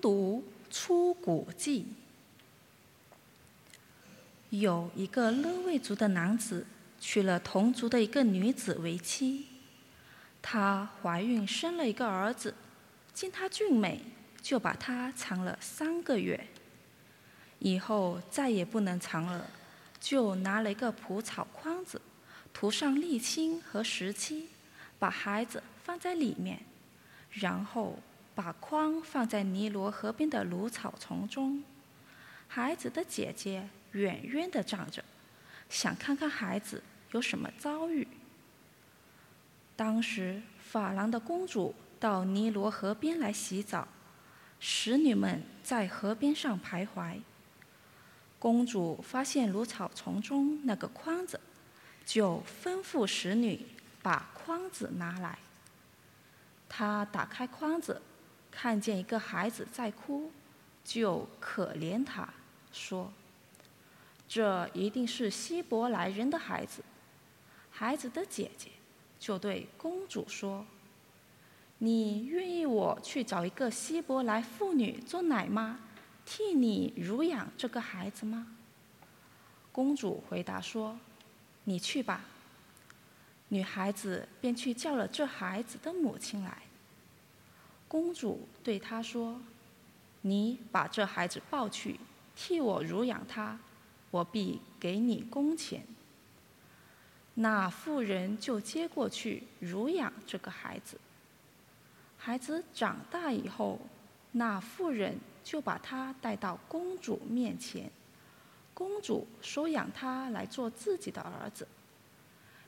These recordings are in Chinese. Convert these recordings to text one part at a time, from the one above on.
读出古记。有一个勒卫族的男子娶了同族的一个女子为妻，她怀孕生了一个儿子，见他俊美，就把他藏了三个月。以后再也不能藏了，就拿了一个蒲草筐子，涂上沥青和石漆，把孩子放在里面，然后把筐放在尼罗河边的芦草丛中。孩子的姐姐。远远地站着，想看看孩子有什么遭遇。当时，法郎的公主到尼罗河边来洗澡，使女们在河边上徘徊。公主发现芦草丛中那个筐子，就吩咐使女把筐子拿来。她打开筐子，看见一个孩子在哭，就可怜他，说。这一定是希伯来人的孩子。孩子的姐姐就对公主说：“你愿意我去找一个希伯来妇女做奶妈，替你乳养这个孩子吗？”公主回答说：“你去吧。”女孩子便去叫了这孩子的母亲来。公主对他说：“你把这孩子抱去，替我乳养他。”我必给你工钱。那妇人就接过去乳养这个孩子。孩子长大以后，那妇人就把他带到公主面前。公主收养他来做自己的儿子，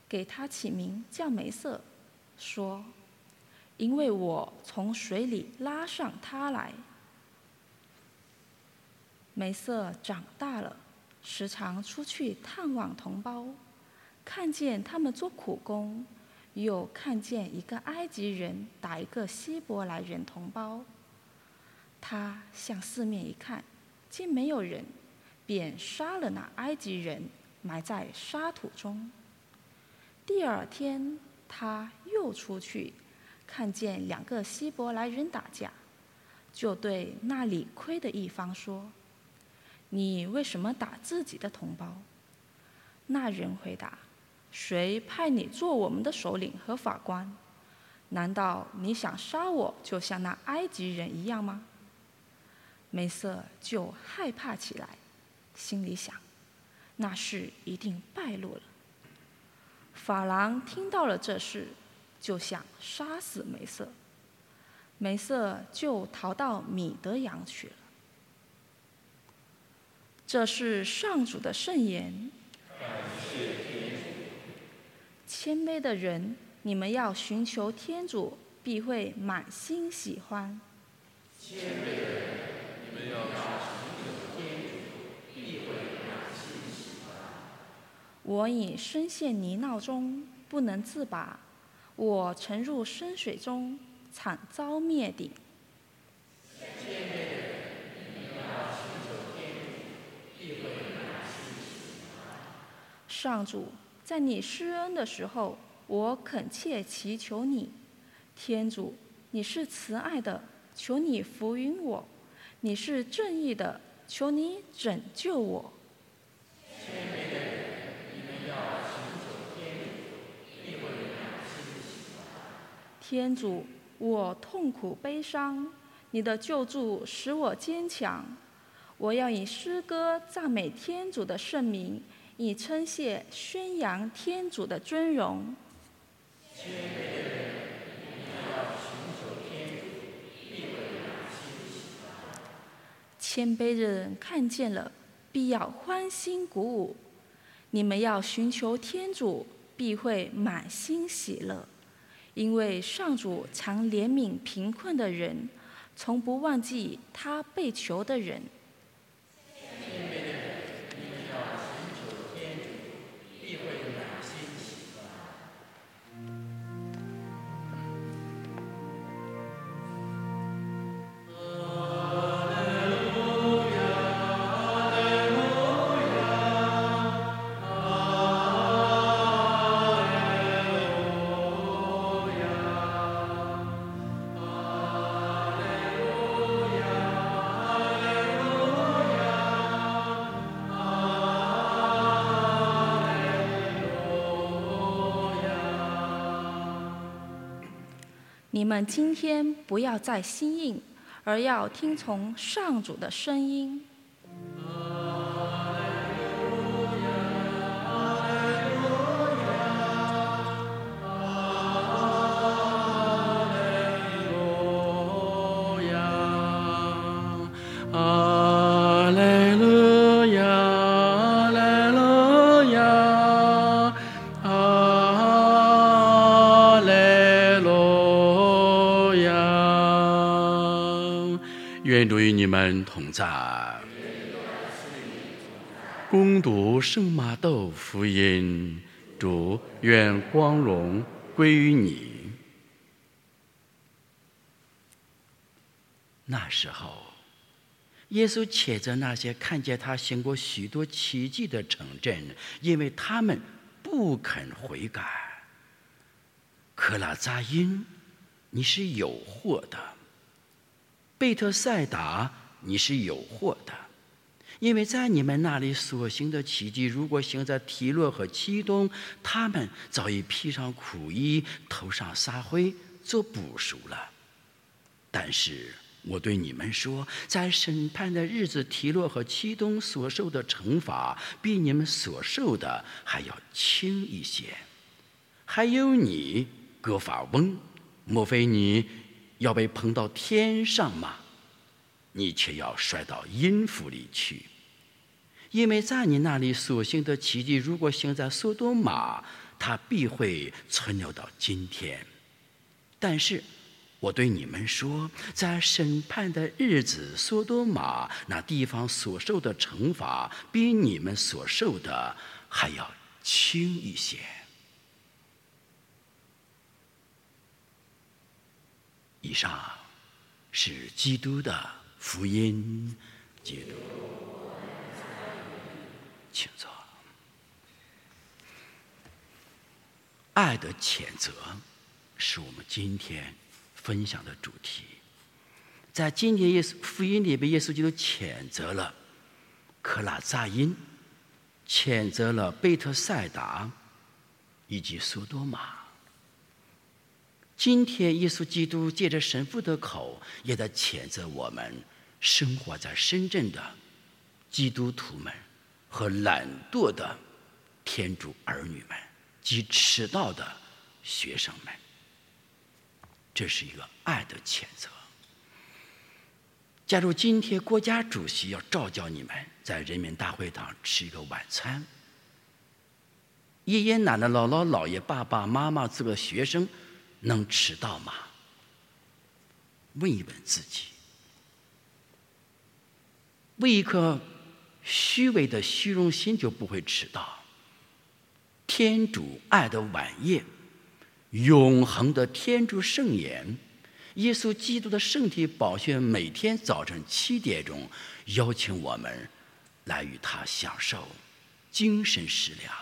给他起名叫梅瑟，说：“因为我从水里拉上他来。”梅瑟长大了。时常出去探望同胞，看见他们做苦工，又看见一个埃及人打一个希伯来人同胞。他向四面一看，见没有人，便杀了那埃及人，埋在沙土中。第二天，他又出去，看见两个希伯来人打架，就对那理亏的一方说。你为什么打自己的同胞？那人回答：“谁派你做我们的首领和法官？难道你想杀我，就像那埃及人一样吗？”梅瑟就害怕起来，心里想：“那事一定败露了。”法郎听到了这事，就想杀死梅瑟。梅瑟就逃到米德扬去了。这是上主的圣言。谦卑的人，你们要寻求天主，必会满心喜欢。谦卑的人，你们要寻求天主，必会满心喜欢。我已深陷泥淖中，不能自拔；我沉入深水中，惨遭灭顶。上主，在你施恩的时候，我恳切祈求你，天主，你是慈爱的，求你福允我；你是正义的，求你拯救我。天主，我痛苦悲伤，你的救助使我坚强，我要以诗歌赞美天主的圣名。以称谢、宣扬天主的尊荣。谦卑的人，要寻求天主，必会满心喜欢。谦卑人看见了，必要欢欣鼓舞。你们要寻求天主，必会满心喜乐，因为上主常怜悯贫困的人，从不忘记他被囚的人。你们今天不要再心硬，而要听从上主的声音。与你们同在。攻读圣马窦福音，主愿光荣归于你。那时候，耶稣谴责那些看见他行过许多奇迹的城镇，因为他们不肯悔改。克拉扎因，你是有祸的；贝特赛达。你是有祸的，因为在你们那里所行的奇迹，如果行在提洛和基东，他们早已披上苦衣，头上撒灰，做捕赎了。但是我对你们说，在审判的日子，提洛和基东所受的惩罚，比你们所受的还要轻一些。还有你，格法翁，莫非你要被捧到天上吗？你却要摔到阴府里去，因为在你那里所行的奇迹，如果行在索多玛，它必会存留到今天。但是，我对你们说，在审判的日子，索多玛那地方所受的惩罚，比你们所受的还要轻一些。以上是基督的。福音，基督，请坐。爱的谴责是我们今天分享的主题。在今天耶稣福音里边，耶稣基督谴责了克拉扎因，谴责了贝特赛达以及苏多玛。今天耶稣基督借着神父的口，也在谴责我们。生活在深圳的基督徒们和懒惰的天主儿女们及迟到的学生们，这是一个爱的谴责。假如今天国家主席要召叫你们在人民大会堂吃一个晚餐，爷爷奶奶、姥姥姥爷、爸爸妈妈这个学生能迟到吗？问一问自己。为一颗虚伪的虚荣心，就不会迟到。天主爱的晚宴，永恒的天主圣言，耶稣基督的圣体宝血，每天早晨七点钟邀请我们来与他享受精神食粮，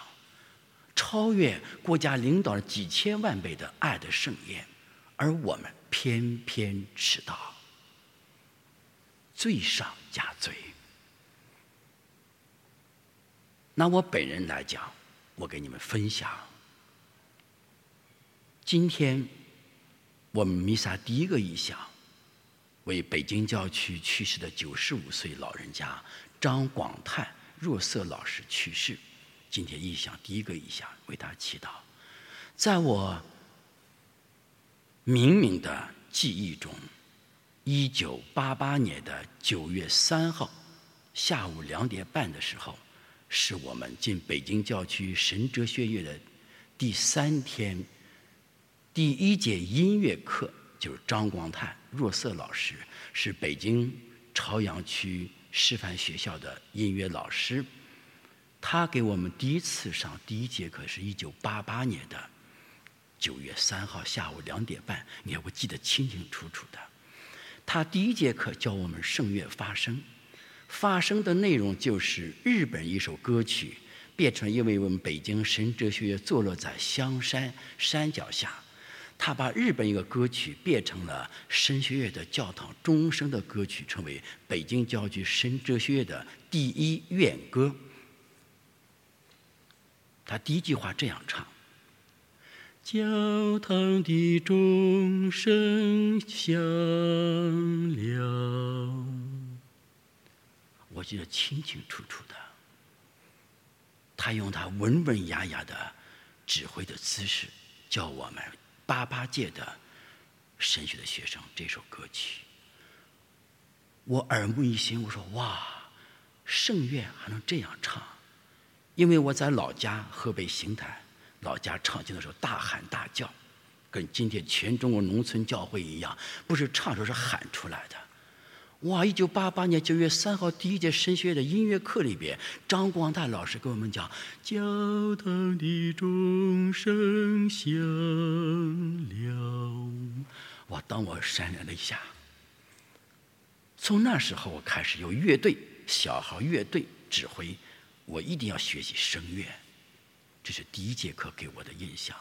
超越国家领导人几千万倍的爱的盛宴，而我们偏偏迟到。罪上加罪。拿我本人来讲，我给你们分享。今天我们弥撒第一个意象，为北京郊区去世的九十五岁老人家张广泰若瑟老师去世。今天意象第一个意象，为他祈祷。在我明明的记忆中。一九八八年的九月三号下午两点半的时候，是我们进北京教区神哲学院的第三天，第一节音乐课，就是张光泰、若瑟老师，是北京朝阳区师范学校的音乐老师。他给我们第一次上第一节课，是一九八八年的九月三号下午两点半，你看我记得清清楚楚的。他第一节课教我们圣乐发声，发声的内容就是日本一首歌曲，变成因为我们北京神哲学院坐落在香山山脚下，他把日本一个歌曲变成了神学院的教堂钟声的歌曲，成为北京郊区神哲学院的第一院歌。他第一句话这样唱：“教堂的钟声响了，我记得清清楚楚的。他用他文文雅雅的指挥的姿势，教我们八八届的神学的学生这首歌曲。我耳目一新，我说哇，圣乐还能这样唱？因为我在老家河北邢台。老家唱经的时候大喊大叫，跟今天全中国农村教会一样，不是唱出是喊出来的。哇！一九八八年九月三号第一节神学院的音乐课里边，张光大老师给我们讲：教堂的钟声响了。哇！当我潸然了一下。从那时候我开始有乐队，小号乐队指挥，我一定要学习声乐。这是第一节课给我的印象，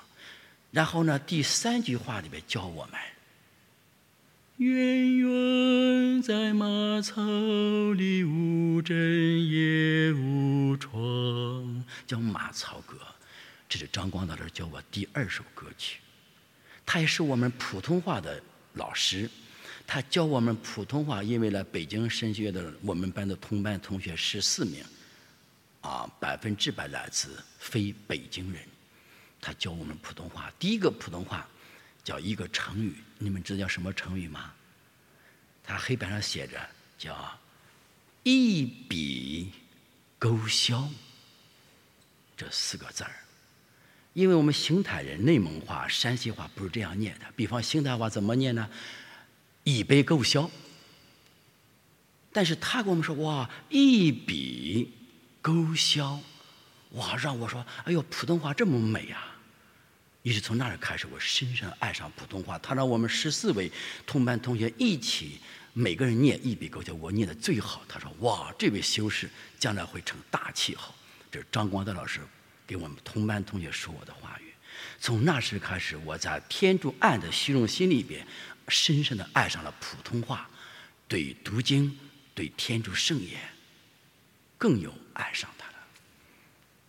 然后呢，第三句话里面教我们：“远远在马槽里，无针也无疮。”叫马槽歌，这是张光老师教我第二首歌曲。他也是我们普通话的老师，他教我们普通话，因为呢，北京神学院的我们班的同班同学十四名。啊，百分之百来自非北京人。他教我们普通话，第一个普通话叫一个成语，你们知道叫什么成语吗？他黑板上写着叫“一笔勾销”这四个字儿。因为我们邢台人内蒙话、山西话不是这样念的，比方邢台话怎么念呢？“一杯勾销”。但是他跟我们说：“哇，一笔。”勾销，哇！让我说，哎呦，普通话这么美啊！于是从那儿开始，我深深爱上普通话。他让我们十四位同班同学一起，每个人念一笔勾销，我念的最好。他说，哇，这位修士将来会成大气候。这是张光德老师给我们同班同学说我的话语。从那时开始，我在天主爱的虚荣心里边，深深的爱上了普通话，对读经，对天主圣言。更有爱上他了。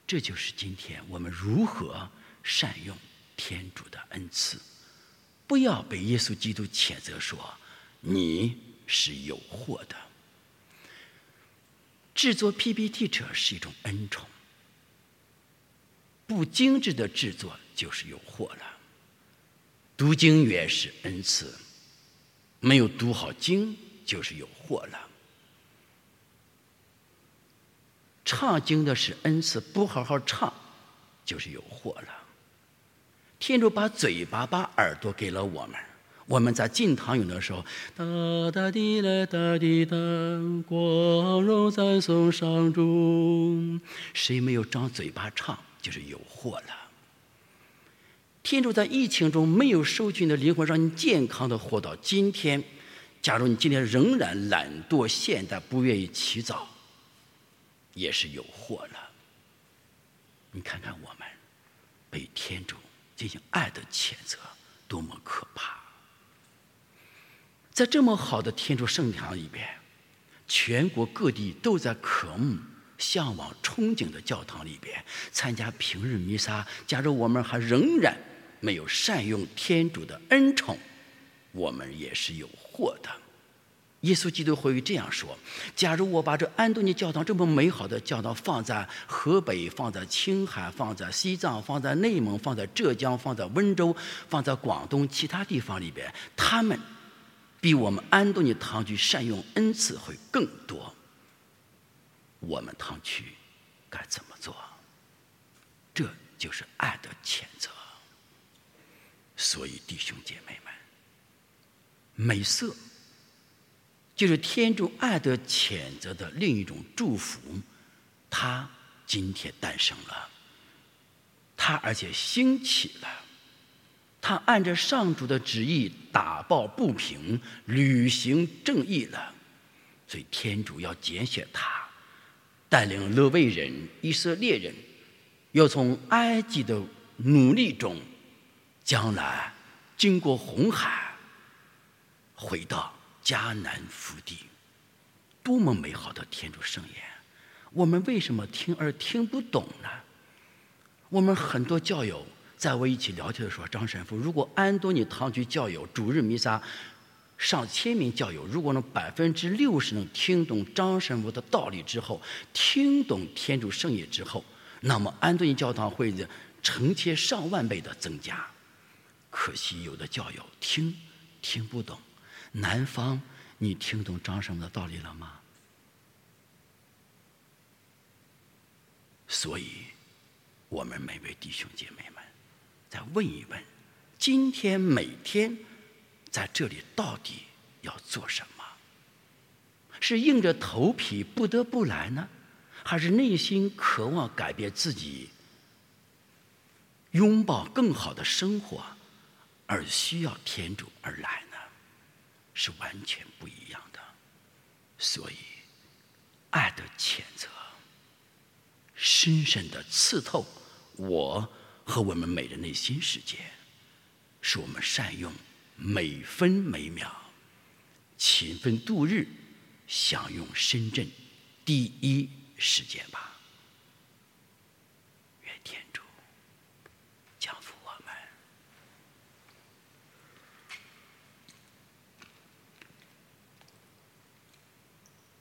这就是今天我们如何善用天主的恩赐，不要被耶稣基督谴责说你是有祸的。制作 PPT 者是一种恩宠，不精致的制作就是有祸了。读经也是恩赐，没有读好经就是有祸了。唱经的是恩赐，不好好唱，就是有祸了。天主把嘴巴、把耳朵给了我们，我们在进堂咏的时候，哒哒滴来哒滴哒，光荣赞颂上主。谁没有张嘴巴唱，就是有祸了。天主在疫情中没有收取你的灵魂，让你健康的活到今天。假如你今天仍然懒惰、懈怠，不愿意起早。也是有祸了。你看看我们被天主进行爱的谴责，多么可怕！在这么好的天主圣堂里边，全国各地都在渴慕、向往、憧憬的教堂里边参加平日弥撒。假如我们还仍然没有善用天主的恩宠，我们也是有祸的。耶稣基督会这样说：“假如我把这安东尼教堂这么美好的教堂放在河北、放在青海、放在西藏、放在内蒙、放在浙江、放在温州、放在广东其他地方里边，他们比我们安东尼堂区善用恩赐会更多。我们堂区该怎么做？这就是爱的谴责。所以弟兄姐妹们，美色。”就是天主爱的谴责的另一种祝福，他今天诞生了，他而且兴起了，他按着上主的旨意打抱不平，履行正义了，所以天主要拣选他，带领勒维人、以色列人，要从埃及的努力中，将来经过红海，回到。迦南福地，多么美好的天主圣言！我们为什么听而听不懂呢？我们很多教友在我一起聊天的时候，张神父，如果安东尼堂区教友主日弥撒上千名教友，如果能百分之六十能听懂张神父的道理之后，听懂天主圣言之后，那么安东尼教堂会的成千上万倍的增加。可惜有的教友听听不懂。南方，你听懂张神父的道理了吗？所以，我们每位弟兄姐妹们。再问一问，今天每天在这里到底要做什么？是硬着头皮不得不来呢，还是内心渴望改变自己、拥抱更好的生活而需要天主而来？是完全不一样的。所以，爱的谴责深深的刺透我。和我们美的内心世界，是我们善用每分每秒，勤奋度日，享用深圳第一时间吧。